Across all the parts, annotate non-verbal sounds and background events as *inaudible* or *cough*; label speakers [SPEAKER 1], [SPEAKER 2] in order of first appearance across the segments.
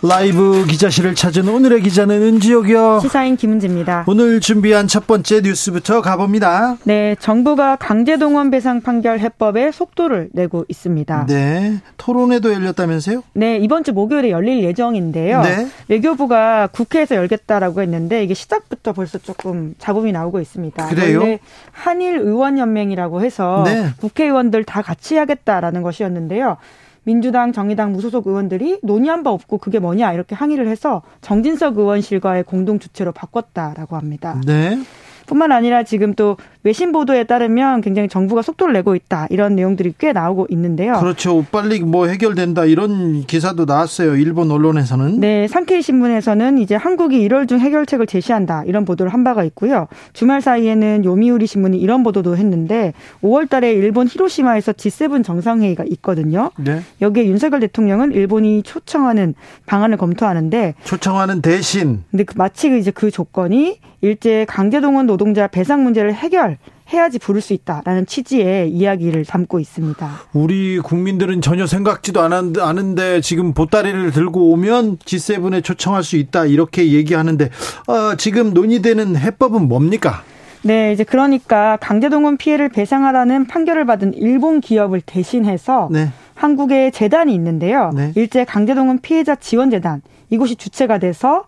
[SPEAKER 1] 라이브 기자실을 찾은 오늘의 기자는 은지옥이요.
[SPEAKER 2] 시사인 김은지입니다.
[SPEAKER 1] 오늘 준비한 첫 번째 뉴스부터 가봅니다.
[SPEAKER 2] 네, 정부가 강제동원 배상 판결 해법에 속도를 내고 있습니다.
[SPEAKER 1] 네, 토론회도 열렸다면서요?
[SPEAKER 2] 네, 이번 주 목요일에 열릴 예정인데요. 네. 외교부가 국회에서 열겠다라고 했는데 이게 시작부터 벌써 조금 잡음이 나오고 있습니다.
[SPEAKER 1] 그래요?
[SPEAKER 2] 한일 의원 연맹이라고 해서 네. 국회의원들 다 같이 하겠다라는 것이었는데요. 민주당, 정의당 무소속 의원들이 논의한 바 없고 그게 뭐냐 이렇게 항의를 해서 정진석 의원실과의 공동 주체로 바꿨다라고 합니다.
[SPEAKER 1] 네.
[SPEAKER 2] 뿐만 아니라 지금 또 외신 보도에 따르면 굉장히 정부가 속도를 내고 있다 이런 내용들이 꽤 나오고 있는데요.
[SPEAKER 1] 그렇죠. 빨리 뭐 해결된다 이런 기사도 나왔어요. 일본 언론에서는.
[SPEAKER 2] 네, 상케이 신문에서는 이제 한국이 1월 중 해결책을 제시한다 이런 보도를 한 바가 있고요. 주말 사이에는 요미우리 신문이 이런 보도도 했는데 5월달에 일본 히로시마에서 G7 정상회의가 있거든요.
[SPEAKER 1] 네.
[SPEAKER 2] 여기에 윤석열 대통령은 일본이 초청하는 방안을 검토하는데
[SPEAKER 1] 초청하는 대신.
[SPEAKER 2] 근데 그 마치 이제 그 조건이 일제 강제동원 노동 자 배상 문제를 해결 해야지 부를 수 있다라는 취지의 이야기를 담고 있습니다.
[SPEAKER 1] 우리 국민들은 전혀 생각지도 않은데 지금 보따리를 들고 오면 G7에 초청할 수 있다 이렇게 얘기하는데 어, 지금 논의되는 해법은 뭡니까?
[SPEAKER 2] 네, 이제 그러니까 강제동원 피해를 배상하라는 판결을 받은 일본 기업을 대신해서 네. 한국의 재단이 있는데요. 네. 일제 강제동원 피해자 지원 재단 이곳이 주체가 돼서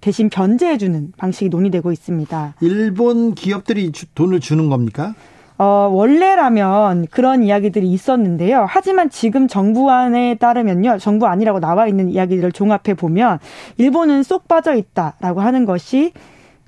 [SPEAKER 2] 대신 변제해주는 방식이 논의되고 있습니다.
[SPEAKER 1] 일본 기업들이 주, 돈을 주는 겁니까?
[SPEAKER 2] 어, 원래라면 그런 이야기들이 있었는데요. 하지만 지금 정부안에 따르면요. 정부안이라고 나와 있는 이야기들을 종합해 보면 일본은 쏙 빠져 있다라고 하는 것이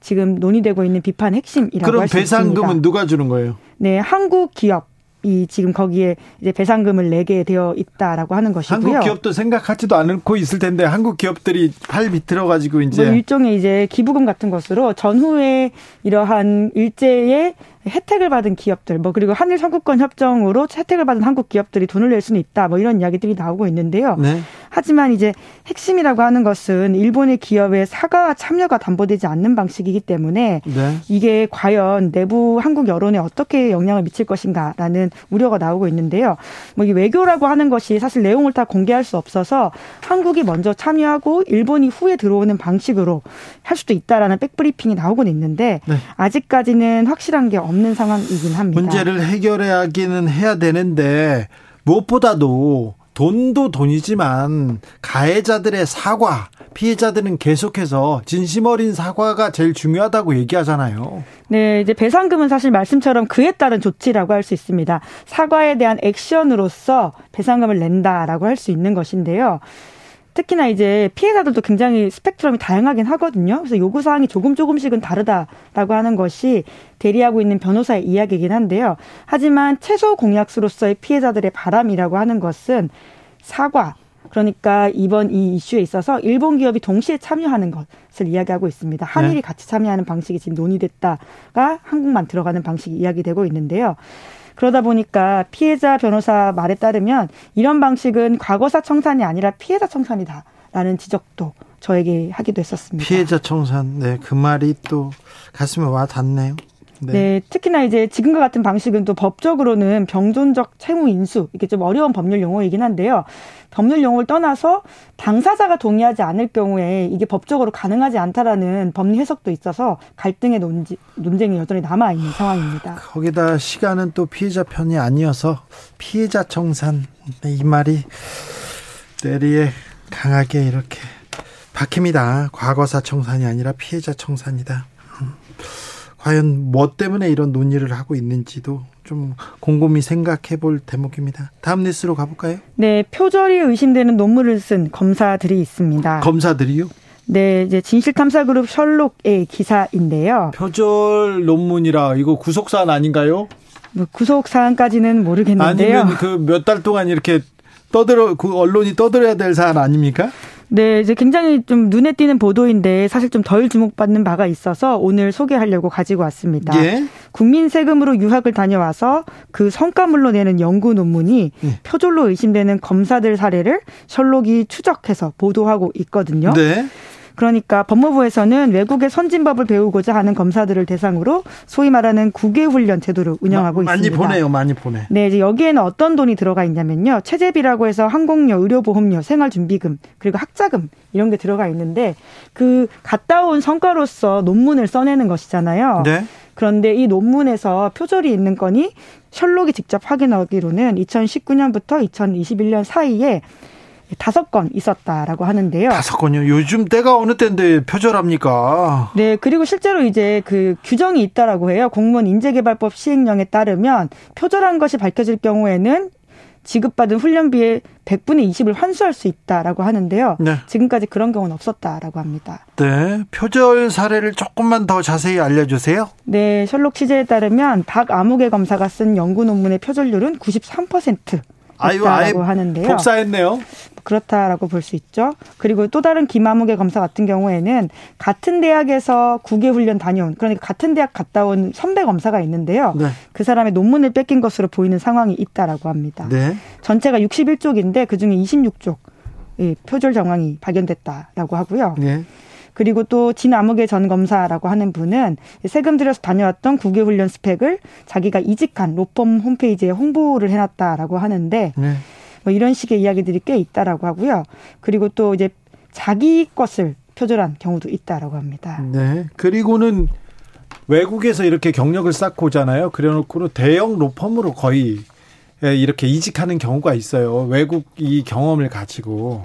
[SPEAKER 2] 지금 논의되고 있는 비판 핵심이라고 할 수 있습니다.
[SPEAKER 1] 그럼 배상금은 누가 주는 거예요?
[SPEAKER 2] 네, 한국 기업 이 지금 거기에 이제 배상금을 내게 되어 있다라고 하는 것이고요.
[SPEAKER 1] 한국 기업도 생각하지도 않고 있을 텐데 한국 기업들이 팔 비틀어 가지고 이제
[SPEAKER 2] 뭐 일종의 이제 기부금 같은 것으로 전후에 이러한 일제의 혜택을 받은 기업들, 뭐 그리고 한일 선구권 협정으로 혜택을 받은 한국 기업들이 돈을 낼 수는 있다, 뭐 이런 이야기들이 나오고 있는데요.
[SPEAKER 1] 네.
[SPEAKER 2] 하지만 이제 핵심이라고 하는 것은 일본의 기업의 사과 참여가 담보되지 않는 방식이기 때문에
[SPEAKER 1] 네.
[SPEAKER 2] 이게 과연 내부 한국 여론에 어떻게 영향을 미칠 것인가라는 우려가 나오고 있는데요. 뭐 이 외교라고 하는 것이 사실 내용을 다 공개할 수 없어서 한국이 먼저 참여하고 일본이 후에 들어오는 방식으로 할 수도 있다라는 백브리핑이 나오고는 있는데 네. 아직까지는 확실한 게 없는 상황이긴 합니다.
[SPEAKER 1] 문제를 해결하기는 해야 되는데 무엇보다도 돈도 돈이지만 가해자들의 사과, 피해자들은 계속해서 진심 어린 사과가 제일 중요하다고 얘기하잖아요.
[SPEAKER 2] 네, 이제 배상금은 사실 말씀처럼 그에 따른 조치라고 할 수 있습니다. 사과에 대한 액션으로서 배상금을 낸다라고 할 수 있는 것인데요. 특히나 이제 피해자들도 굉장히 스펙트럼이 다양하긴 하거든요. 그래서 요구 사항이 조금 조금씩은 다르다라고 하는 것이 대리하고 있는 변호사의 이야기이긴 한데요. 하지만 최소 공약수로서의 피해자들의 바람이라고 하는 것은 사과, 그러니까 이번 이 이슈에 있어서 일본 기업이 동시에 참여하는 것을 이야기하고 있습니다. 한일이 네. 같이 참여하는 방식이 지금 논의됐다가 한국만 들어가는 방식이 이야기되고 있는데요. 그러다 보니까 피해자 변호사 말에 따르면 이런 방식은 과거사 청산이 아니라 피해자 청산이다라는 지적도 저에게 하기도 했었습니다.
[SPEAKER 1] 피해자 청산, 네, 그 말이 또 가슴에 와 닿네요.
[SPEAKER 2] 네. 네. 특히나 이제 지금과 같은 방식은 또 법적으로는 병존적 채무 인수 이게 좀 어려운 법률 용어이긴 한데요. 법률 용어를 떠나서 당사자가 동의하지 않을 경우에 이게 법적으로 가능하지 않다라는 법리 해석도 있어서 갈등의 논지, 논쟁이 여전히 남아 있는 상황입니다.
[SPEAKER 1] 거기다 시간은 또 피해자 편이 아니어서 피해자 청산 이 말이 뇌리에 강하게 이렇게 박힙니다. 과거사 청산이 아니라 피해자 청산이다. 음. 과연 뭐 때문에 이런 논의를 하고 있는지도 좀 곰곰이 생각해 볼 대목입니다. 다음 뉴스로 가볼까요?
[SPEAKER 2] 네, 표절이 의심되는 논문을 쓴 검사들이 있습니다.
[SPEAKER 1] 검사들이요?
[SPEAKER 2] 네, 이제 진실탐사그룹 셜록의 기사인데요.
[SPEAKER 1] 표절 논문이라 이거 구속사안 아닌가요?
[SPEAKER 2] 뭐 구속 사안까지는 모르겠는데요.
[SPEAKER 1] 아니면 그 몇 달 동안 이렇게 떠들어 그 언론이 떠들어야 될 사안 아닙니까?
[SPEAKER 2] 네, 이제 굉장히 좀 눈에 띄는 보도인데 사실 좀 덜 주목받는 바가 있어서 오늘 소개하려고 가지고 왔습니다. 예? 국민 세금으로 유학을 다녀와서 그 성과물로 내는 연구 논문이 예. 표절로 의심되는 검사들 사례를 셜록이 추적해서 보도하고 있거든요. 네. 그러니까 법무부에서는 외국의 선진법을 배우고자 하는 검사들을 대상으로 소위 말하는 국외 훈련 제도를 운영하고
[SPEAKER 1] 마, 많이
[SPEAKER 2] 있습니다.
[SPEAKER 1] 많이 보내요, 많이 보내.
[SPEAKER 2] 네, 이제 여기에는 어떤 돈이 들어가 있냐면요. 체제비라고 해서 항공료, 의료보험료, 생활준비금, 그리고 학자금 이런 게 들어가 있는데 그 갔다 온 성과로서 논문을 써내는 것이잖아요. 네. 그런데 이 논문에서 표절이 있는 건이 셜록이 직접 확인하기로는 2019년부터 2021년 사이에 다섯 건 있었다라고 하는데요.
[SPEAKER 1] 다섯 건요? 요즘 때가 어느 때인데 표절합니까?
[SPEAKER 2] 네, 그리고 실제로 이제 그 규정이 있다라고 해요. 공무원 인재개발법 시행령에 따르면 표절한 것이 밝혀질 경우에는 지급받은 훈련비의 100분의 20을 환수할 수 있다라고 하는데요. 네. 지금까지 그런 경우는 없었다라고 합니다.
[SPEAKER 1] 네. 표절 사례를 조금만 더 자세히 알려주세요.
[SPEAKER 2] 네. 셜록 취재에 따르면 박아무개 검사가 쓴 연구 논문의 표절률은 93%. 아유, 아예 하는데요.
[SPEAKER 1] 복사했네요.
[SPEAKER 2] 그렇다라고 볼 수 있죠. 그리고 또 다른 김아무개 검사 같은 경우에는 같은 대학에서 국외 훈련 다녀온 그러니까 같은 대학 갔다 온 선배 검사가 있는데요. 네. 그 사람의 논문을 뺏긴 것으로 보이는 상황이 있다라고 합니다. 네. 전체가 61쪽인데 그 중에 26쪽 예, 표절 정황이 발견됐다라고 하고요. 네. 그리고 또 진아무개 전 검사라고 하는 분은 세금 들여서 다녀왔던 국외훈련 스펙을 자기가 이직한 로펌 홈페이지에 홍보를 해놨다라고 하는데 네. 뭐 이런 식의 이야기들이 꽤 있다라고 하고요. 그리고 또 이제 자기 것을 표절한 경우도 있다라고 합니다.
[SPEAKER 1] 네. 그리고는 외국에서 이렇게 경력을 쌓고 오잖아요. 그래놓고 대형 로펌으로 거의 예, 이렇게 이직하는 경우가 있어요. 외국 이 경험을 가지고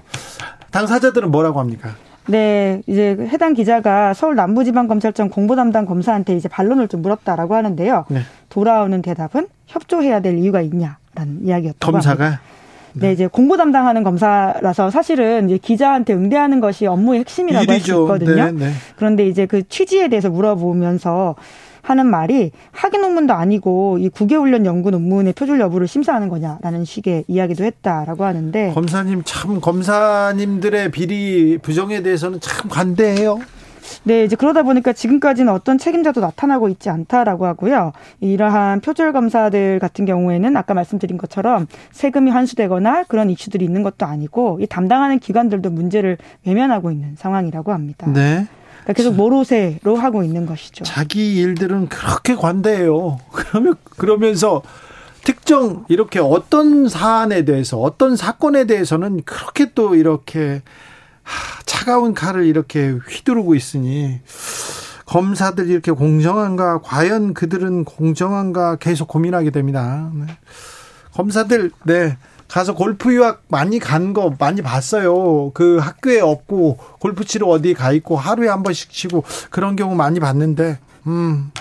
[SPEAKER 1] 당사자들은 뭐라고 합니까?
[SPEAKER 2] 네, 이제 해당 기자가 서울 남부지방검찰청 공보 담당 검사한테 이제 반론을 좀 물었다라고 하는데요. 네. 돌아오는 대답은 협조해야 될 이유가 있냐라는 이야기였던
[SPEAKER 1] 검사가
[SPEAKER 2] 네. 네, 이제 공보 담당하는 검사라서 사실은 이제 기자한테 응대하는 것이 업무의 핵심이라고 할 수 있거든요. 네, 네. 그런데 이제 그 취지에 대해서 물어보면서 하는 말이 학위 논문도 아니고 이 국외훈련 연구 논문의 표절 여부를 심사하는 거냐라는 식의 이야기도 했다라고 하는데
[SPEAKER 1] 검사님 참 검사님들의 비리 부정에 대해서는 참 관대해요.
[SPEAKER 2] 네, 이제 그러다 보니까 지금까지는 어떤 책임자도 나타나고 있지 않다라고 하고요. 이러한 표절 검사들 같은 경우에는 아까 말씀드린 것처럼 세금이 환수되거나 그런 이슈들이 있는 것도 아니고 이 담당하는 기관들도 문제를 외면하고 있는 상황이라고 합니다. 네. 그러니까 계속 모로세로 하고 있는 것이죠.
[SPEAKER 1] 자기 일들은 그렇게 관대해요. 그러면 그러면서 특정 이렇게 어떤 사안에 대해서 어떤 사건에 대해서는 그렇게 또 이렇게 차가운 칼을 이렇게 휘두르고 있으니 검사들이 이렇게 공정한가 과연 그들은 공정한가 계속 고민하게 됩니다. 네. 검사들 네 가서 골프 유학 많이 간 거 많이 봤어요. 그 학교에 없고 골프 치러 어디 가 있고 하루에 한 번씩 치고 그런 경우 많이 봤는데 음.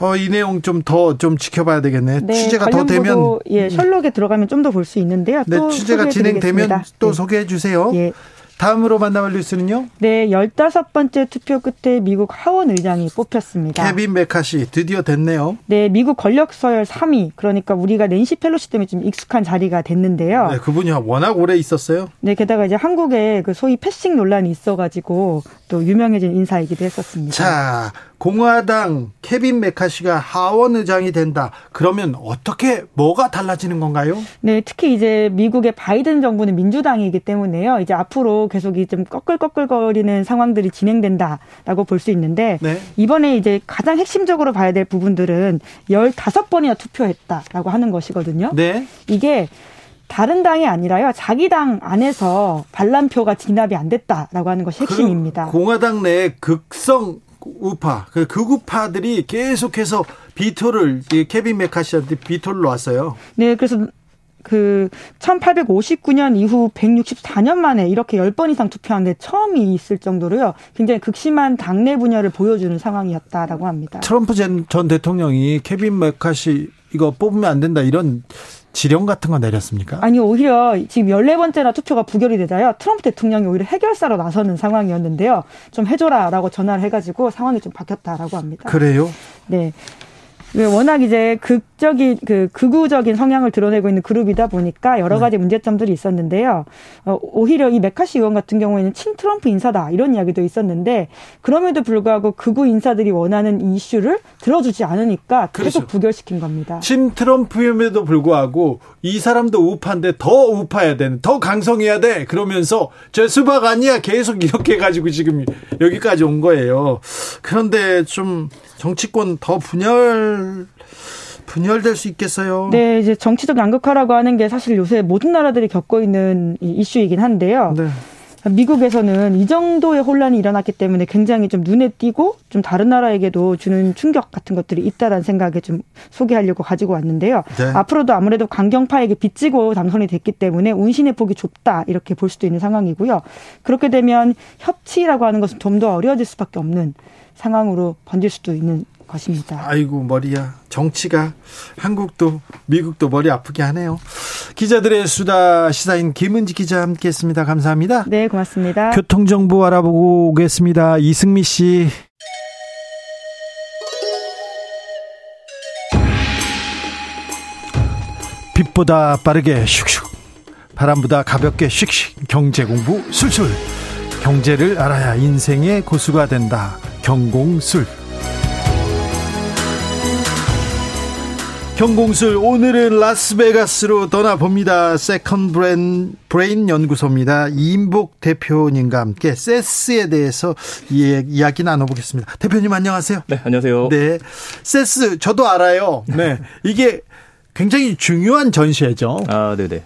[SPEAKER 1] 어, 이 내용 좀 더좀 좀 지켜봐야 되겠네. 네, 취재가 더 되면
[SPEAKER 2] 예, 셜록에 들어가면 좀 더 볼 수 있는데요.
[SPEAKER 1] 네, 취재가 진행되면 또 네. 소개해 주세요. 예. 다음으로 만나볼 뉴스는요?
[SPEAKER 2] 네, 15번째 투표 끝에 미국 하원 의장이 뽑혔습니다.
[SPEAKER 1] 케빈 메카시 드디어 됐네요.
[SPEAKER 2] 네, 미국 권력 서열 3위. 그러니까 우리가 낸시 펠로시 때문에 좀 익숙한 자리가 됐는데요.
[SPEAKER 1] 네, 그분이 워낙 오래 있었어요.
[SPEAKER 2] 네, 게다가 이제 한국에 그 소위 패싱 논란이 있어 가지고 또 유명해진 인사이기도 했었습니다.
[SPEAKER 1] 자, 공화당 케빈 메카시가 하원 의장이 된다. 그러면 어떻게 뭐가 달라지는 건가요?
[SPEAKER 2] 네, 특히 이제 미국의 바이든 정부는 민주당이기 때문에요. 이제 앞으로 계속 좀 꺼끌꺼끌거리는 상황들이 진행된다라고 볼 수 있는데 네. 이번에 이제 가장 핵심적으로 봐야 될 부분들은 15번이나 투표했다라고 하는 것이거든요. 네. 이게 다른 당이 아니라요. 자기 당 안에서 반란표가 진압이 안 됐다라고 하는 것이 핵심입니다.
[SPEAKER 1] 공화당 내 극성 우파, 그 극우파들이 계속해서 비토를 케빈 메카시한테 비토를 놨어요.
[SPEAKER 2] 네, 그래서 그 1859년 이후 164년 만에 이렇게 10번 이상 투표한 게 처음이 있을 정도로요. 굉장히 극심한 당내 분열을 보여주는 상황이었다라고 합니다.
[SPEAKER 1] 트럼프 전, 전 대통령이 케빈 메카시 이거 뽑으면 안 된다 이런 지령 같은 거 내렸습니까?
[SPEAKER 2] 아니 오히려 지금 14번째나 투표가 부결이 되자요. 트럼프 대통령이 오히려 해결사로 나서는 상황이었는데요. 좀 해줘라라고 전화를 해가지고 상황이 좀 바뀌었다라고 합니다.
[SPEAKER 1] 그래요?
[SPEAKER 2] 네. 워낙 이제 극적인 그 극우적인 성향을 드러내고 있는 그룹이다 보니까 여러 네. 가지 네. 문제점들이 있었는데요. 어, 오히려 이 메카시 의원 같은 경우에는 친 트럼프 인사다 이런 이야기도 있었는데 그럼에도 불구하고 극우 인사들이 원하는 이슈를 들어주지 않으니까 계속 그렇죠. 부결시킨 겁니다.
[SPEAKER 1] 친 트럼프임에도 불구하고 이 사람도 우파인데 더 우파야 되는 더 강성해야 돼 그러면서 저 수박 아니야 계속 이렇게 해가지고 지금 여기까지 온 거예요. 그런데 좀 정치권 더 분열 분열될 수 있겠어요.
[SPEAKER 2] 네, 이제 정치적 양극화라고 하는 게 사실 요새 모든 나라들이 겪고 있는 이슈이긴 한데요. 네. 미국에서는 이 정도의 혼란이 일어났기 때문에 굉장히 좀 눈에 띄고 좀 다른 나라에게도 주는 충격 같은 것들이 있다라는 생각에 좀 소개하려고 가지고 왔는데요. 네. 앞으로도 아무래도 강경파에게 빚지고 당선이 됐기 때문에 운신의 폭이 좁다 이렇게 볼 수도 있는 상황이고요. 그렇게 되면 협치라고 하는 것은 좀 더 어려워질 수밖에 없는 상황으로 번질 수도 있는 것입니다.
[SPEAKER 1] 아이고 머리야. 정치가 한국도 미국도 머리 아프게 하네요. 기자들의 수다 시사인 김은지 기자 함께했습니다. 감사합니다.
[SPEAKER 2] 네, 고맙습니다.
[SPEAKER 1] 교통 정보 알아보고 오겠습니다. 이승미 씨. 빛보다 빠르게 슉슉 바람보다 가볍게 슉슉 경제 공부 술술 경제를 알아야 인생의 고수가 된다 경공술 경공술 오늘은 라스베가스로 떠나봅니다. 세컨 브레인, 브레인 연구소입니다. 이임복 대표님과 함께 CES에 대해서 이야기 나눠보겠습니다. 대표님 안녕하세요.
[SPEAKER 3] 네, 안녕하세요.
[SPEAKER 1] 네. 세스 저도 알아요. 네. 이게 굉장히 중요한 전시회죠.
[SPEAKER 3] 아, 네 네.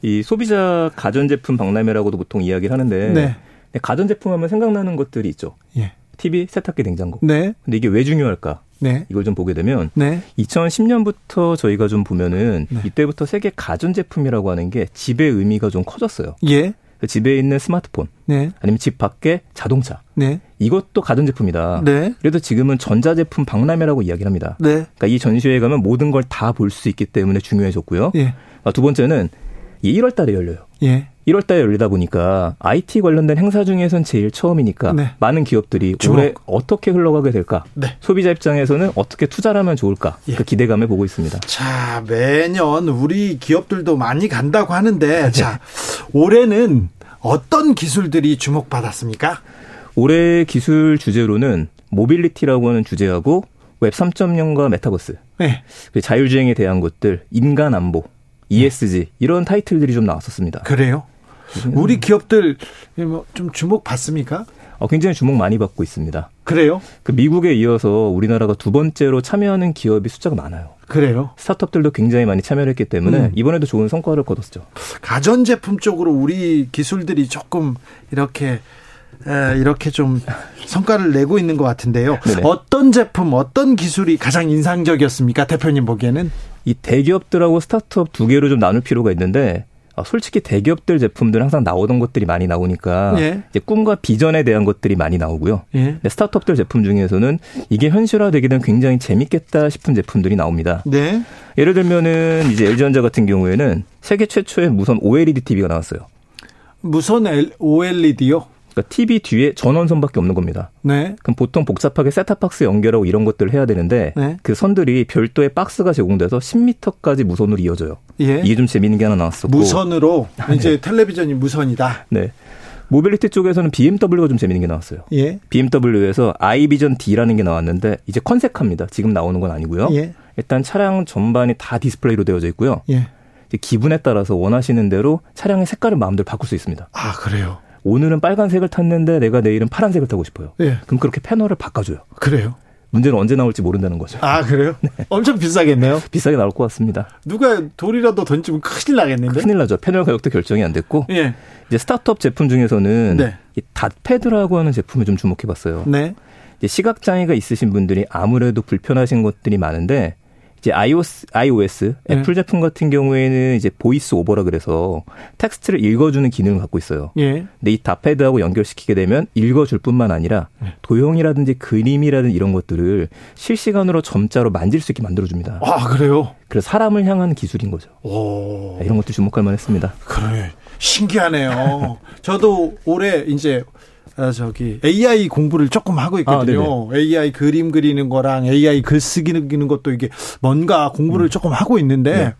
[SPEAKER 3] 이 소비자 가전제품 박람회라고도 보통 이야기를 하는데 네. 가전제품 하면 생각나는 것들이 있죠. 예. TV, 세탁기, 냉장고. 네. 근데 이게 왜 중요할까? 네. 이걸 좀 보게 되면 네. 2010년부터 저희가 좀 보면은 네. 이때부터 세계 가전 제품이라고 하는 게 집의 의미가 좀 커졌어요. 예. 그 집에 있는 스마트폰, 네. 아니면 집 밖에 자동차, 네. 이것도 가전 제품이다. 네. 그래도 지금은 전자 제품 박람회라고 이야기를 합니다. 네. 그러니까 이 전시회에 가면 모든 걸 다 볼 수 있기 때문에 중요해졌고요. 예. 아, 두 번째는 1월 달에 열려요. 예. 1월 달에 열리다 보니까 IT 관련된 행사 중에선 제일 처음이니까 네. 많은 기업들이 주목. 올해 어떻게 흘러가게 될까? 네. 소비자 입장에서는 어떻게 투자를 하면 좋을까? 예. 그 기대감에 보고 있습니다.
[SPEAKER 1] 자, 매년 우리 기업들도 많이 간다고 하는데 네. 자, 올해는 어떤 기술들이 주목받았습니까?
[SPEAKER 3] 올해 기술 주제로는 모빌리티라고 하는 주제하고 웹 3.0과 메타버스, 네. 자율주행에 대한 것들, 인간 안보, ESG 이런 타이틀들이 좀 나왔었습니다.
[SPEAKER 1] 그래요? 우리 기업들 뭐좀 주목 받습니까?
[SPEAKER 3] 어, 굉장히 주목 많이 받고 있습니다.
[SPEAKER 1] 그래요?
[SPEAKER 3] 그 미국에 이어서 우리나라가 두 번째로 참여하는 기업이 숫자가 많아요.
[SPEAKER 1] 그래요?
[SPEAKER 3] 스타트업들도 굉장히 많이 참여를 했기 때문에 음. 이번에도 좋은 성과를 거뒀죠.
[SPEAKER 1] 가전제품 쪽으로 우리 기술들이 조금 이렇게 이렇게 좀 성과를 내고 있는 것 같은데요. 네네. 어떤 제품, 어떤 기술이 가장 인상적이었습니까? 대표님 보기에는?
[SPEAKER 3] 이 대기업들하고 스타트업 두 개로 좀 나눌 필요가 있는데 아, 솔직히 대기업들 제품들은 항상 나오던 것들이 많이 나오니까 예. 이제 꿈과 비전에 대한 것들이 많이 나오고요. 예. 근데 스타트업들 제품 중에서는 이게 현실화되게 되면 굉장히 재밌겠다 싶은 제품들이 나옵니다. 네. 예를 들면은 이제 LG전자 같은 경우에는 세계 최초의 무선 OLED TV가 나왔어요.
[SPEAKER 1] 무선 OLED요?
[SPEAKER 3] 그러니까 TV 뒤에 전원선밖에 없는 겁니다. 네. 그럼 보통 복잡하게 셋탑박스 연결하고 이런 것들을 해야 되는데 네. 그 선들이 별도의 박스가 제공돼서 10m까지 무선으로 이어져요. 예. 이게 좀 재미있는 게 하나 나왔었고
[SPEAKER 1] 무선으로 이제 네. 텔레비전이 무선이다.
[SPEAKER 3] 네. 모빌리티 쪽에서는 BMW가 좀 재밌는 게 나왔어요. 예. BMW에서 i Vision Dee라는 게 나왔는데 이제 컨셉카입니다. 지금 나오는 건 아니고요. 예. 일단 차량 전반이 다 디스플레이로 되어져 있고요. 예. 기분에 따라서 원하시는 대로 차량의 색깔을 마음대로 바꿀 수 있습니다.
[SPEAKER 1] 아 그래요?
[SPEAKER 3] 오늘은 빨간색을 탔는데 내가 내일은 파란색을 타고 싶어요. 네. 그럼 그렇게 패널을 바꿔줘요.
[SPEAKER 1] 그래요?
[SPEAKER 3] 문제는 언제 나올지 모른다는 거죠.
[SPEAKER 1] 아, 그래요? *laughs* 네. 엄청 비싸겠네요?
[SPEAKER 3] 비싸게 나올 것 같습니다.
[SPEAKER 1] 누가 돌이라도 던지면 큰일 나겠는데?
[SPEAKER 3] 큰일 나죠. 패널 가격도 결정이 안 됐고. 예. 이제 스타트업 제품 중에서는 네. 이 닷패드라고 하는 제품을 좀 주목해 봤어요. 네. 시각 장애가 있으신 분들이 아무래도 불편하신 것들이 많은데 이제 iOS, iOS 네. 애플 제품 같은 경우에는 이제 VoiceOver라 그래서 텍스트를 읽어주는 기능을 갖고 있어요. 예. 근데 이 닷패드하고 연결시키게 되면 읽어줄 뿐만 아니라 네. 도형이라든지 그림이라든지 이런 것들을 실시간으로 점자로 만질 수 있게 만들어줍니다.
[SPEAKER 1] 아 그래요?
[SPEAKER 3] 그래서 사람을 향한 기술인 거죠. 오. 네, 이런 것도 주목할 만했습니다.
[SPEAKER 1] 그래 신기하네요. 저도 올해 이제 아, 저기 AI 공부를 조금 하고 있거든요. 아, AI 그림 그리는 거랑 AI 글 쓰기는 것도 이게 뭔가 공부를 음. 조금 하고 있는데 네.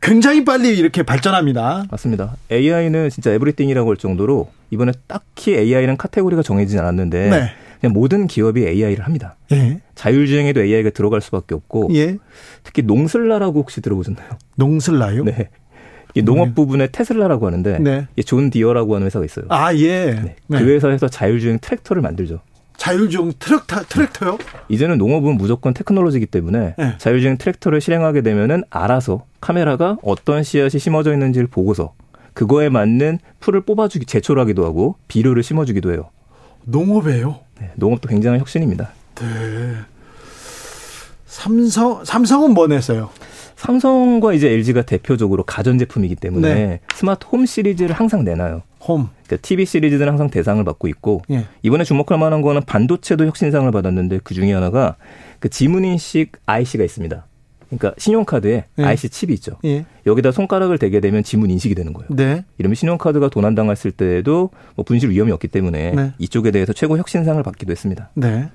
[SPEAKER 1] 굉장히 빨리 이렇게 발전합니다.
[SPEAKER 3] 맞습니다. AI는 진짜 everything이라고 할 정도로 이번에 딱히 AI는 카테고리가 정해지지 않았는데 네. 그냥 모든 기업이 AI를 합니다. 예. 자율주행에도 AI가 들어갈 수밖에 없고 예. 특히 농슬라라고 혹시 들어보셨나요?
[SPEAKER 1] 농슬라요?
[SPEAKER 3] 네. 이 농업 네. 부분에 테슬라라고 하는데 네. 존 디어라고 하는 회사가 있어요.
[SPEAKER 1] 아 예. 네.
[SPEAKER 3] 네. 그 회사에서 자율주행 트랙터를 만들죠.
[SPEAKER 1] 자율주행 트랙터, 트랙터요?
[SPEAKER 3] 이제는 농업은 무조건 테크놀로지이기 때문에 네. 자율주행 트랙터를 실행하게 되면은 알아서 카메라가 어떤 씨앗이 심어져 있는지를 보고서 그거에 맞는 풀을 뽑아주기 제초하기도 하고 비료를 심어주기도 해요.
[SPEAKER 1] 농업이에요?
[SPEAKER 3] 네, 농업도 굉장한 혁신입니다. 네.
[SPEAKER 1] 삼성 삼성은 뭐 냈어요?
[SPEAKER 3] 삼성과 이제 LG가 대표적으로 가전 제품이기 때문에 네. 스마트 홈 시리즈를 항상 내놔요.
[SPEAKER 1] 홈.
[SPEAKER 3] 그러니까 TV 시리즈는 항상 대상을 받고 있고 예. 이번에 주목할 만한 거는 반도체도 혁신상을 받았는데 그 중에 하나가 그 지문 인식 IC가 있습니다. 그러니까 신용카드에 예. IC 칩이 있죠. 예. 여기다 손가락을 대게 되면 지문 인식이 되는 거예요. 네. 이러면 신용카드가 도난당했을 때에도 뭐 분실 위험이 없기 때문에 네. 이쪽에 대해서 최고 혁신상을 받기도 했습니다.
[SPEAKER 1] 네.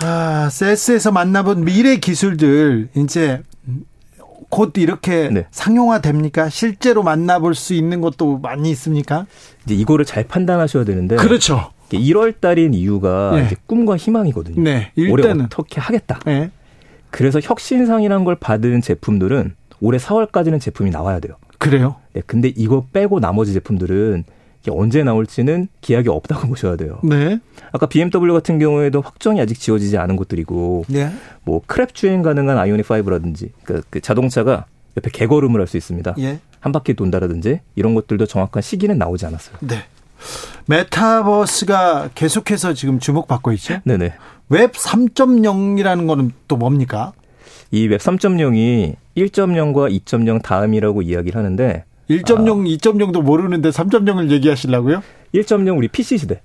[SPEAKER 1] 아, 세스에서 만나본 미래 기술들 이제 곧 이렇게 네. 상용화 됩니까? 실제로 만나볼 수 있는 것도 많이 있습니까?
[SPEAKER 3] 이제 이거를 잘 판단하셔야 되는데.
[SPEAKER 1] 그렇죠.
[SPEAKER 3] 1월 달인 이유가 네. 꿈과 희망이거든요. 네. 올해 어떻게 하겠다. 네. 그래서 혁신상이라는 걸 받은 제품들은 올해 4월까지는 제품이 나와야 돼요.
[SPEAKER 1] 그래요?
[SPEAKER 3] 네. 근데 이거 빼고 나머지 제품들은 언제 나올지는 기약이 없다고 *laughs* 보셔야 돼요. 네. 아까 BMW 같은 경우에도 확정이 아직 지어지지 않은 것들이고, 네. 뭐 크랩 주행 가능한 아이오닉 5라든지 그, 그 자동차가 옆에 개걸음을 할 수 있습니다. 예. 한 바퀴 돈다라든지 이런 것들도 정확한 시기는 나오지 않았어요.
[SPEAKER 1] 네. 메타버스가 계속해서 지금 주목받고 있죠.
[SPEAKER 3] 네네.
[SPEAKER 1] 웹 3.0이라는 거는 또 뭡니까?
[SPEAKER 3] 이 웹 3.0이 1.0과 2.0 다음이라고 이야기를 하는데
[SPEAKER 1] 1.0, 아. 2.0도 모르는데 3.0을 얘기하시려고요?
[SPEAKER 3] 1.0 우리 PC 시대.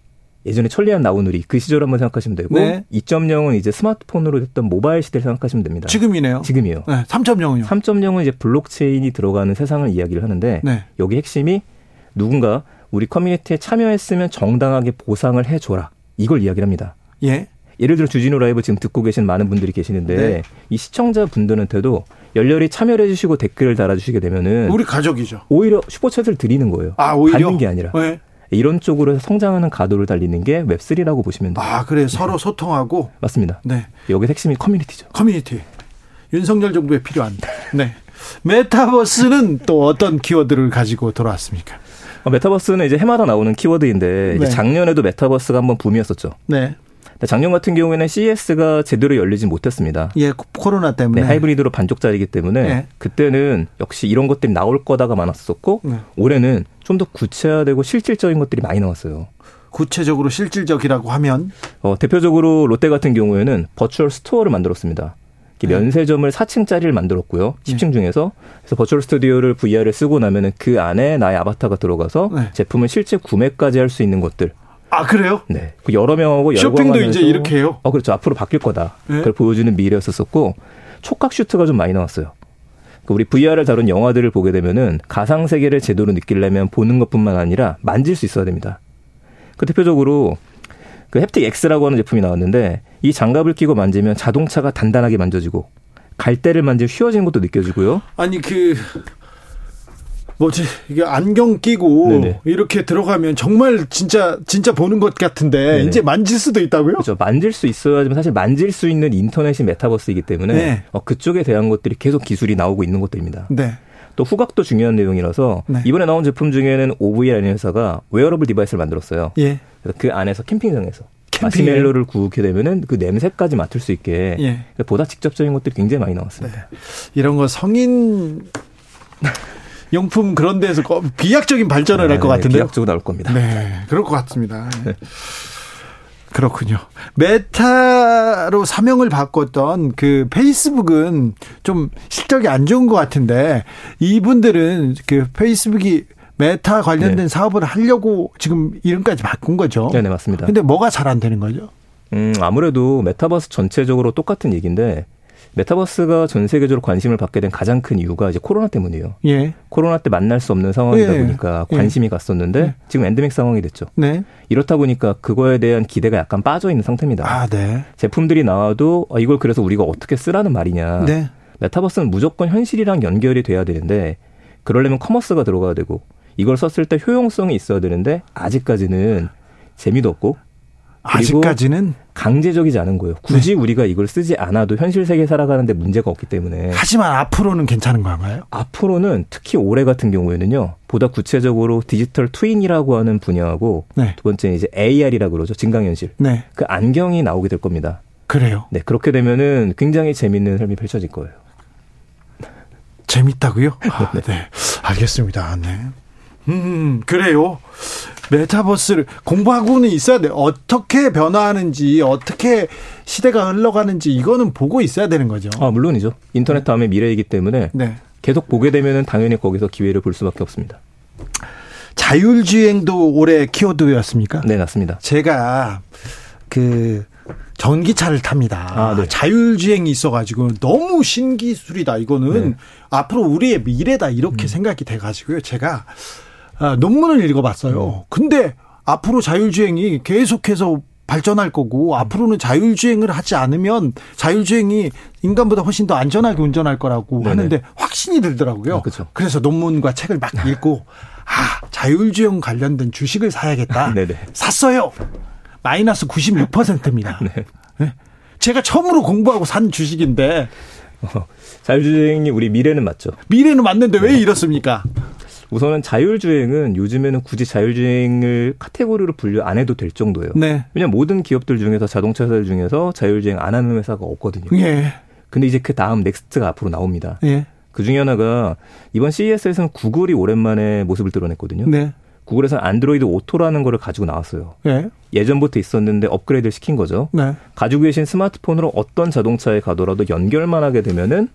[SPEAKER 3] 예전에 천리안 나우누리 그 시절 한번 생각하시면 되고 네. 2.0은 이제 스마트폰으로 됐던 모바일 시대를 생각하시면 됩니다.
[SPEAKER 1] 지금이네요.
[SPEAKER 3] 지금이요.
[SPEAKER 1] 네, 3.0은요.
[SPEAKER 3] 3.0은 이제 블록체인이 들어가는 세상을 이야기를 하는데 네. 여기 핵심이 누군가 우리 커뮤니티에 참여했으면 정당하게 보상을 해줘라 이걸 이야기를 합니다.
[SPEAKER 1] 예.
[SPEAKER 3] 예를 들어 주진우 라이브 지금 듣고 계신 많은 분들이 계시는데 네. 이 시청자 분들한테도 열렬히 참여를 해주시고 댓글을 달아주시게 되면은
[SPEAKER 1] 우리 가족이죠.
[SPEAKER 3] 오히려 슈퍼챗을 드리는 거예요.
[SPEAKER 1] 아 오히려
[SPEAKER 3] 받는 게 아니라. 네. 이런 쪽으로 성장하는 가도를 달리는 게 웹3라고 보시면 돼요.
[SPEAKER 1] 아, 그래. 네. 서로 소통하고.
[SPEAKER 3] 맞습니다. 네. 여기 핵심이 커뮤니티죠.
[SPEAKER 1] 커뮤니티. 윤석열 정부에 필요한. 네. 메타버스는 또 어떤 키워드를 가지고 돌아왔습니까?
[SPEAKER 3] 어, 메타버스는 이제 해마다 나오는 키워드인데 네. 작년에도 메타버스가 한번 붐이었었죠.
[SPEAKER 1] 네.
[SPEAKER 3] 작년 같은 경우에는 CES가 제대로 열리지 못했습니다.
[SPEAKER 1] 예, 코로나 때문에.
[SPEAKER 3] 네, 하이브리드로 반쪽짜리기 때문에 네. 그때는 역시 이런 것들이 나올 거다가 많았었고 네. 올해는 좀 더 구체화되고 실질적인 것들이 많이 나왔어요.
[SPEAKER 1] 구체적으로 실질적이라고 하면
[SPEAKER 3] 어, 대표적으로 롯데 같은 경우에는 virtual store를 만들었습니다. 네. 면세점을 4층짜리를 만들었고요. 10층 중에서 그래서 버추얼 스튜디오를 VR을 쓰고 나면은 그 안에 나의 아바타가 들어가서 네. 제품을 실제 구매까지 할 수 있는 것들
[SPEAKER 1] 아 그래요?
[SPEAKER 3] 네. 그 여러 명하고
[SPEAKER 1] 쇼핑도 이제 이렇게 해요?
[SPEAKER 3] 어 그렇죠. 앞으로 바뀔 거다. 네? 그걸 보여주는 미래였었고 촉각 슈트가 좀 많이 나왔어요. 그 우리 VR을 다룬 영화들을 보게 되면은 가상 세계를 제대로 느끼려면 보는 것뿐만 아니라 만질 수 있어야 됩니다. 그 대표적으로 그 HaptX라고 하는 제품이 나왔는데 이 장갑을 끼고 만지면 자동차가 단단하게 만져지고 갈대를 만지면 휘어지는 것도 느껴지고요.
[SPEAKER 1] 아니 그 뭐지 이게 안경 끼고 네네. 이렇게 들어가면 정말 진짜 진짜 보는 것 같은데 네네. 이제 만질 수도 있다고요?
[SPEAKER 3] 그렇죠. 만질 수 있어야지만 사실 만질 수 있는 인터넷이 메타버스이기 때문에 네. 어, 그쪽에 대한 것들이 계속 기술이 나오고 있는 것들입니다.
[SPEAKER 1] 네.
[SPEAKER 3] 또 후각도 중요한 내용이라서 네. 이번에 나온 제품 중에는 OVR이라는 회사가 wearable device를 만들었어요.
[SPEAKER 1] 예.
[SPEAKER 3] 그래서 그 안에서 캠핑장에서 마시멜로를 구우게 되면은 그 냄새까지 맡을 수 있게 예. 보다 직접적인 것들이 굉장히 많이 나왔습니다. 네.
[SPEAKER 1] 이런 거 성인 용품 그런 데서 비약적인 발전을 네, 할것 같은데.
[SPEAKER 3] 비약적으로 나올 겁니다.
[SPEAKER 1] 네, 그럴 것 같습니다. 네. 그렇군요. 메타로 사명을 바꿨던 그 페이스북은 좀 실적이 안 좋은 것 같은데 이분들은 그 페이스북이 메타 관련된 네. 사업을 하려고 지금 이름까지 바꾼 거죠.
[SPEAKER 3] 네, 네 맞습니다.
[SPEAKER 1] 근데 뭐가 잘 안 되는 거죠?
[SPEAKER 3] 음, 아무래도 메타버스 전체적으로 똑같은 얘기인데 metaverse가 전 세계적으로 관심을 받게 된 가장 큰 이유가 이제 코로나 때문이에요. 예. 코로나 때 만날 수 없는 상황이다 예. 보니까 예. 관심이 예. 갔었는데 지금 엔데믹 상황이 됐죠. 네. 이렇다 보니까 그거에 대한 기대가 약간 빠져 있는 상태입니다. 아, 네. 제품들이 나와도 아, 이걸 그래서 우리가 어떻게 쓰라는 말이냐. 네. metaverse는 무조건 현실이랑 연결이 돼야 되는데 그러려면 commerce가 들어가야 되고 이걸 썼을 때 효용성이 있어야 되는데 아직까지는 재미도 없고
[SPEAKER 1] 아직까지는
[SPEAKER 3] 강제적이지 않은 거예요. 굳이 네. 우리가 이걸 쓰지 않아도 현실 세계 살아가는데 문제가 없기 때문에.
[SPEAKER 1] 하지만 앞으로는 괜찮은 건가요?
[SPEAKER 3] 앞으로는 특히 올해 같은 경우에는요. 보다 구체적으로 디지털 트윈이라고 하는 분야하고 네. 두 번째는 이제 AR이라고 그러죠. 증강현실. 네. 그 안경이 나오게 될 겁니다.
[SPEAKER 1] 그래요?
[SPEAKER 3] 네. 그렇게 되면은 굉장히 재밌는 삶이 펼쳐질 거예요.
[SPEAKER 1] 재밌다고요? 아, *laughs* 네. 알겠습니다. 네. 음, 그래요. 메타버스를 공부하고는 있어야 돼. 어떻게 변화하는지, 어떻게 시대가 흘러가는지 이거는 보고 있어야 되는 거죠.
[SPEAKER 3] 아, 물론이죠. 인터넷 다음에 미래이기 때문에 네. 계속 보게 되면은 당연히 거기서 기회를 볼 수밖에 없습니다.
[SPEAKER 1] 자율주행도 올해 키워드였습니까?
[SPEAKER 3] 네, 맞습니다.
[SPEAKER 1] 제가 그 전기차를 탑니다. 아, 네. 자율주행이 있어가지고 너무 신기술이다. 이거는 네. 앞으로 우리의 미래다 이렇게 음. 생각이 돼가지고요. 제가 아, 논문을 읽어봤어요. 근데 앞으로 자율주행이 계속해서 발전할 거고 앞으로는 자율주행을 하지 않으면 자율주행이 인간보다 훨씬 더 안전하게 운전할 거라고 네네. 하는데 확신이 들더라고요. 아, 그렇죠. 그래서 논문과 책을 막 읽고 아 자율주행 관련된 주식을 사야겠다. 네네. 샀어요. 마이너스 96%입니다. *laughs* 네. 네. 제가 처음으로 공부하고 산 주식인데
[SPEAKER 3] 어, 자율주행이 우리 미래는 맞죠.
[SPEAKER 1] 미래는 맞는데 왜 네. 이렇습니까?
[SPEAKER 3] 우선은 자율주행은 요즘에는 굳이 자율주행을 카테고리로 분류 안 해도 될 정도예요. 네. 왜냐면 모든 기업들 중에서 자동차 사 중에서 자율주행 안 하는 회사가 없거든요. 예. 근데 이제 그 다음 next가 앞으로 나옵니다. 예. 그 중에 하나가 이번 CES에서는 구글이 오랜만에 모습을 드러냈거든요. 네. 구글에서는 안드로이드 오토라는 거를 가지고 나왔어요. 예. 예전부터 있었는데 업그레이드를 시킨 거죠. 네. 가지고 계신 스마트폰으로 어떤 자동차에 가더라도 연결만 하게 되면은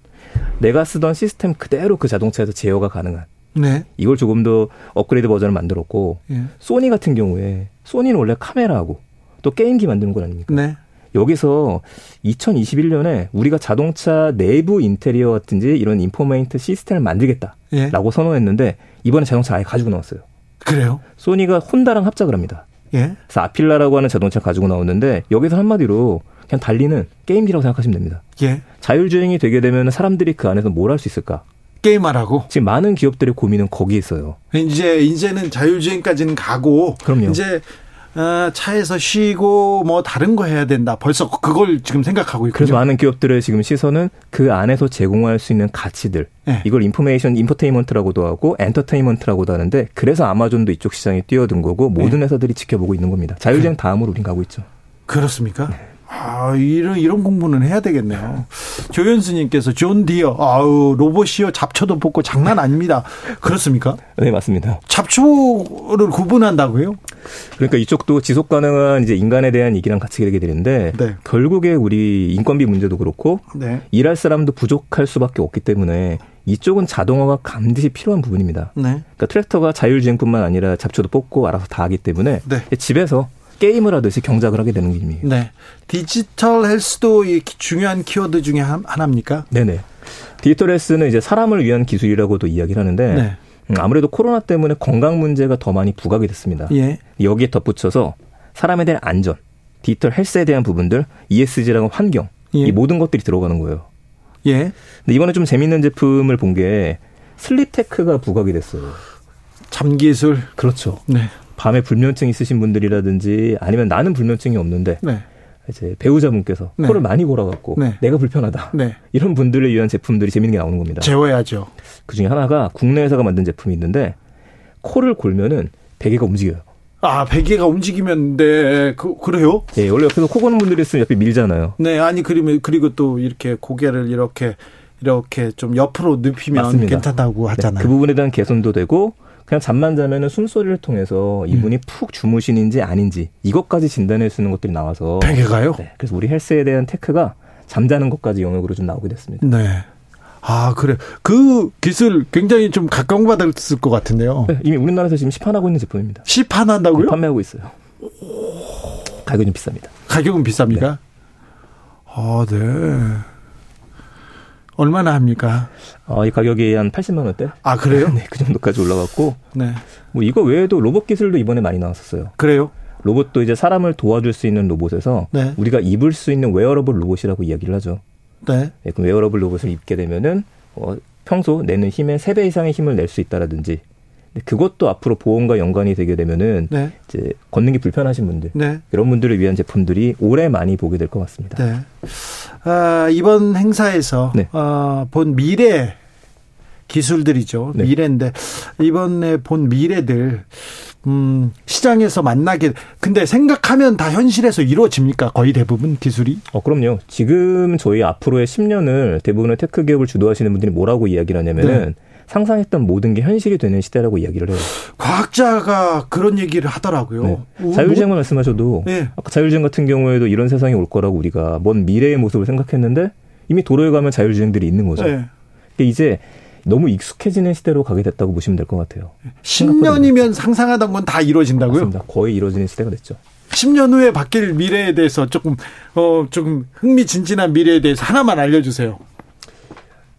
[SPEAKER 3] 내가 쓰던 시스템 그대로 그 자동차에서 제어가 가능한 네. 이걸 조금 더 업그레이드 버전을 만들었고 예. 소니 같은 경우에 소니는 원래 카메라하고 또 게임기 만드는 거 아닙니까? 네. 여기서 2021년에 우리가 자동차 내부 인테리어 같은지 이런 인포메인트 시스템을 만들겠다라고 예. 선언했는데 이번에 자동차 아예 가지고 나왔어요.
[SPEAKER 1] 그래요?
[SPEAKER 3] 소니가 혼다랑 합작을 합니다. 예. 그래서 아필라라고 하는 자동차 가지고 나오는데 여기서 한마디로 그냥 달리는 게임기라고 생각하시면 됩니다. 예. 자율주행이 되게 되면 사람들이 그 안에서 뭘 할 수 있을까?
[SPEAKER 1] 게임하라고.
[SPEAKER 3] 지금 많은 기업들의 고민은 거기에 있어요.
[SPEAKER 1] 이제 이제는 자율주행까지는 가고 그럼요. 이제 어, 차에서 쉬고 뭐 다른 거 해야 된다. 벌써 그걸 지금 생각하고 있거든요.
[SPEAKER 3] 그래서 많은 기업들의 지금 시선은 그 안에서 제공할 수 있는 가치들. 네. 이걸 information infotainment라고도 하고 entertainment라고도 하는데 그래서 아마존도 이쪽 시장에 뛰어든 거고 모든 네. 회사들이 지켜보고 있는 겁니다. 자율주행 다음으로 우린 가고 있죠.
[SPEAKER 1] 그렇습니까? 네. 아, 이런, 이런 공부는 해야 되겠네요. 조현수님께서 존 디어, 아우, 로봇이요, 잡초도 뽑고 장난 아닙니다. 그렇습니까?
[SPEAKER 3] 네, 맞습니다.
[SPEAKER 1] 잡초를 구분한다고요?
[SPEAKER 3] 그러니까 이쪽도 지속 가능한 이제 인간에 대한 얘기랑 같이 얘기 되는데, 네. 결국에 우리 인건비 문제도 그렇고, 네. 일할 사람도 부족할 수밖에 없기 때문에, 이쪽은 자동화가 반드시 필요한 부분입니다. 네. 그러니까 트랙터가 자율주행뿐만 아니라 잡초도 뽑고 알아서 다 하기 때문에 네. 집에서 게임을 하듯이 경작을 하게 되는 기능이에요.
[SPEAKER 1] 네. 디지털 헬스도 중요한 키워드 중에 하나입니까?
[SPEAKER 3] 네네. 디지털 헬스는 이제 사람을 위한 기술이라고도 이야기를 하는데 네. 음, 아무래도 코로나 때문에 건강 문제가 더 많이 부각이 됐습니다. 예. 여기에 덧붙여서 사람에 대한 안전, 디지털 헬스에 대한 부분들, ESG라는 환경, 예. 이 모든 것들이 들어가는 거예요. 예. 근데 이번에 좀 재밌는 제품을 본 게 sleep tech가 부각이 됐어요.
[SPEAKER 1] 잠기술.
[SPEAKER 3] 그렇죠. 네. 밤에 불면증 있으신 분들이라든지 아니면 나는 불면증이 없는데 네. 이제 배우자분께서 네. 코를 많이 골아갖고 네. 내가 불편하다 네. 이런 분들을 위한 제품들이 재밌는 게 나오는 겁니다.
[SPEAKER 1] 재워야죠.
[SPEAKER 3] 그 중에 하나가 국내 회사가 만든 제품이 있는데 코를 골면은 베개가 움직여요.
[SPEAKER 1] 아, 베개가 움직이면, 네, 그, 그래요?
[SPEAKER 3] 예, 원래 옆에서 코 고는 분들이 있으면 옆에 밀잖아요.
[SPEAKER 1] 네, 아니, 그리고, 그리고 또 이렇게 고개를 이렇게, 이렇게 좀 옆으로 눕히면 맞습니다. 괜찮다고 네, 하잖아요.
[SPEAKER 3] 네, 그 부분에 대한 개선도 되고, 그냥 잠만 자면은 숨소리를 통해서 이분이 음. 푹 주무시는지 아닌지 이것까지 진단할 수 있는 것들이 나와서
[SPEAKER 1] 베개가요?
[SPEAKER 3] 네. 그래서 우리 헬스에 대한 테크가 잠자는 것까지 영역으로 좀 나오게 됐습니다.
[SPEAKER 1] 네. 아, 그래. 그 기술 굉장히 좀 각광받았을 것 같은데요. 네,
[SPEAKER 3] 이미 우리나라에서 지금 시판하고 있는 제품입니다.
[SPEAKER 1] 시판한다고요? 네,
[SPEAKER 3] 판매하고 있어요. 가격은 비쌉니다.
[SPEAKER 1] 가격은 비쌉니까? 네. 아, 네. 얼마나 합니까?
[SPEAKER 3] 어, 이 가격이 한 80만 원대?
[SPEAKER 1] 아, 그래요? *laughs*
[SPEAKER 3] 네, 그 정도까지 올라갔고. 네. 뭐 이거 외에도 로봇 기술도 이번에 많이 나왔었어요.
[SPEAKER 1] 그래요?
[SPEAKER 3] 로봇도 이제 사람을 도와줄 수 있는 로봇에서 네. 우리가 입을 수 있는 웨어러블 로봇이라고 이야기를 하죠. 네. 네 그럼 웨어러블 로봇을 입게 되면은 어, 평소 내는 힘의 3배 이상의 힘을 낼 수 있다라든지 그것도 앞으로 보험과 연관이 되게 되면은 네. 이제 걷는 게 불편하신 분들 네. 이런 분들을 위한 제품들이 올해 많이 보게 될 것 같습니다. 네.
[SPEAKER 1] 아, 이번 행사에서 네. 어, 본 미래 기술들이죠. 네. 미래인데 이번에 본 미래들 음, 시장에서 만나게 근데 생각하면 다 현실에서 이루어집니까? 거의 대부분 기술이?
[SPEAKER 3] 어, 그럼요. 지금 저희 앞으로의 10년을 대부분의 tech 기업을 주도하시는 분들이 뭐라고 이야기를 하냐면은 네. 상상했던 모든 게 현실이 되는 시대라고 이야기를 해요.
[SPEAKER 1] 과학자가 그런 얘기를 하더라고요. 네.
[SPEAKER 3] 뭐, 자율주행만 뭐, 말씀하셔도 네. 아까 자율주행 같은 경우에도 이런 세상이 올 거라고 우리가 먼 미래의 모습을 생각했는데 이미 도로에 가면 자율주행들이 있는 거죠. 네. 이제 너무 익숙해지는 시대로 가게 됐다고 보시면 될 것 같아요.
[SPEAKER 1] 10년이면 상상하던 건 다 이루어진다고요?
[SPEAKER 3] 맞습니다. 거의 이루어지는 시대가 됐죠.
[SPEAKER 1] 10년 후에 바뀔 미래에 대해서 조금 어 조금 흥미진진한 미래에 대해서 하나만 알려 주세요.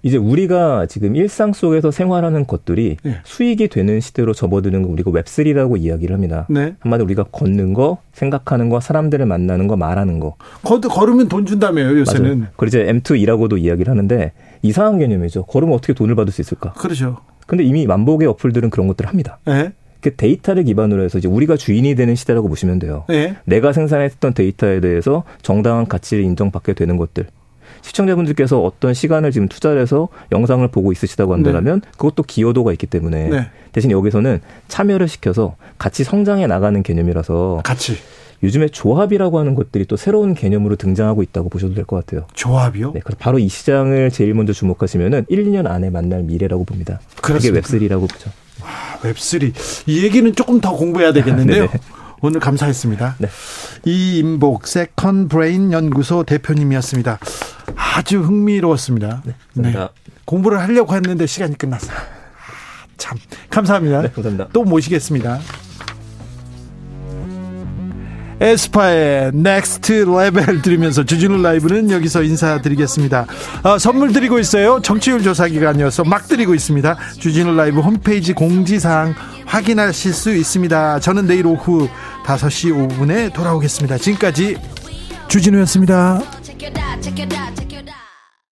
[SPEAKER 3] 이제 우리가 지금 일상 속에서 생활하는 것들이 네. 수익이 되는 시대로 접어드는 거 우리가 웹3라고 이야기를 합니다. 네. 한마디로 우리가 걷는 거, 생각하는 거, 사람들을 만나는 거, 말하는 거.
[SPEAKER 1] 거, 걸으면 돈 준다며요, 요새는.
[SPEAKER 3] 맞아요. 그리고 이제 M2이라고도 이야기를 하는데 이상한 개념이죠. 걸으면 어떻게 돈을 받을 수 있을까?
[SPEAKER 1] 그렇죠.
[SPEAKER 3] 근데 이미 만복의 어플들은 그런 것들을 합니다. 네. 그 데이터를 기반으로 해서 이제 우리가 주인이 되는 시대라고 보시면 돼요. 네. 내가 생산했던 데이터에 대해서 정당한 가치를 인정받게 되는 것들. 시청자분들께서 어떤 시간을 지금 투자를 해서 영상을 보고 있으시다고 한다면 네. 그것도 기여도가 있기 때문에 네. 대신 여기서는 참여를 시켜서 같이 성장해 나가는 개념이라서
[SPEAKER 1] 같이
[SPEAKER 3] 요즘에 조합이라고 하는 것들이 또 새로운 개념으로 등장하고 있다고 보셔도 될 것 같아요.
[SPEAKER 1] 조합이요?
[SPEAKER 3] 네, 그래서 바로 이 시장을 제일 먼저 주목하시면은 1, 2년 안에 만날 미래라고 봅니다. 그렇습니까? 그게 Web3라고 보죠.
[SPEAKER 1] 와, Web3. 이 얘기는 조금 더 공부해야 되겠는데요. *laughs* 오늘 감사했습니다. 네. 이임복 세컨 브레인 연구소 대표님이었습니다. 아주 흥미로웠습니다. 네, 네. 공부를 하려고 했는데 시간이 끝났어요. 아, 참 감사합니다.
[SPEAKER 3] 네, 감사합니다.
[SPEAKER 1] 또 모시겠습니다. 에스파의 Next Level 들으면서 주진우 라이브는 여기서 인사드리겠습니다. 아, 선물 드리고 있어요. 청취율 조사 기간이어서 막 드리고 있습니다. 주진우 라이브 홈페이지 공지사항 확인하실 수 있습니다. 저는 내일 오후 5시 5분에 돌아오겠습니다. 지금까지 주진우였습니다.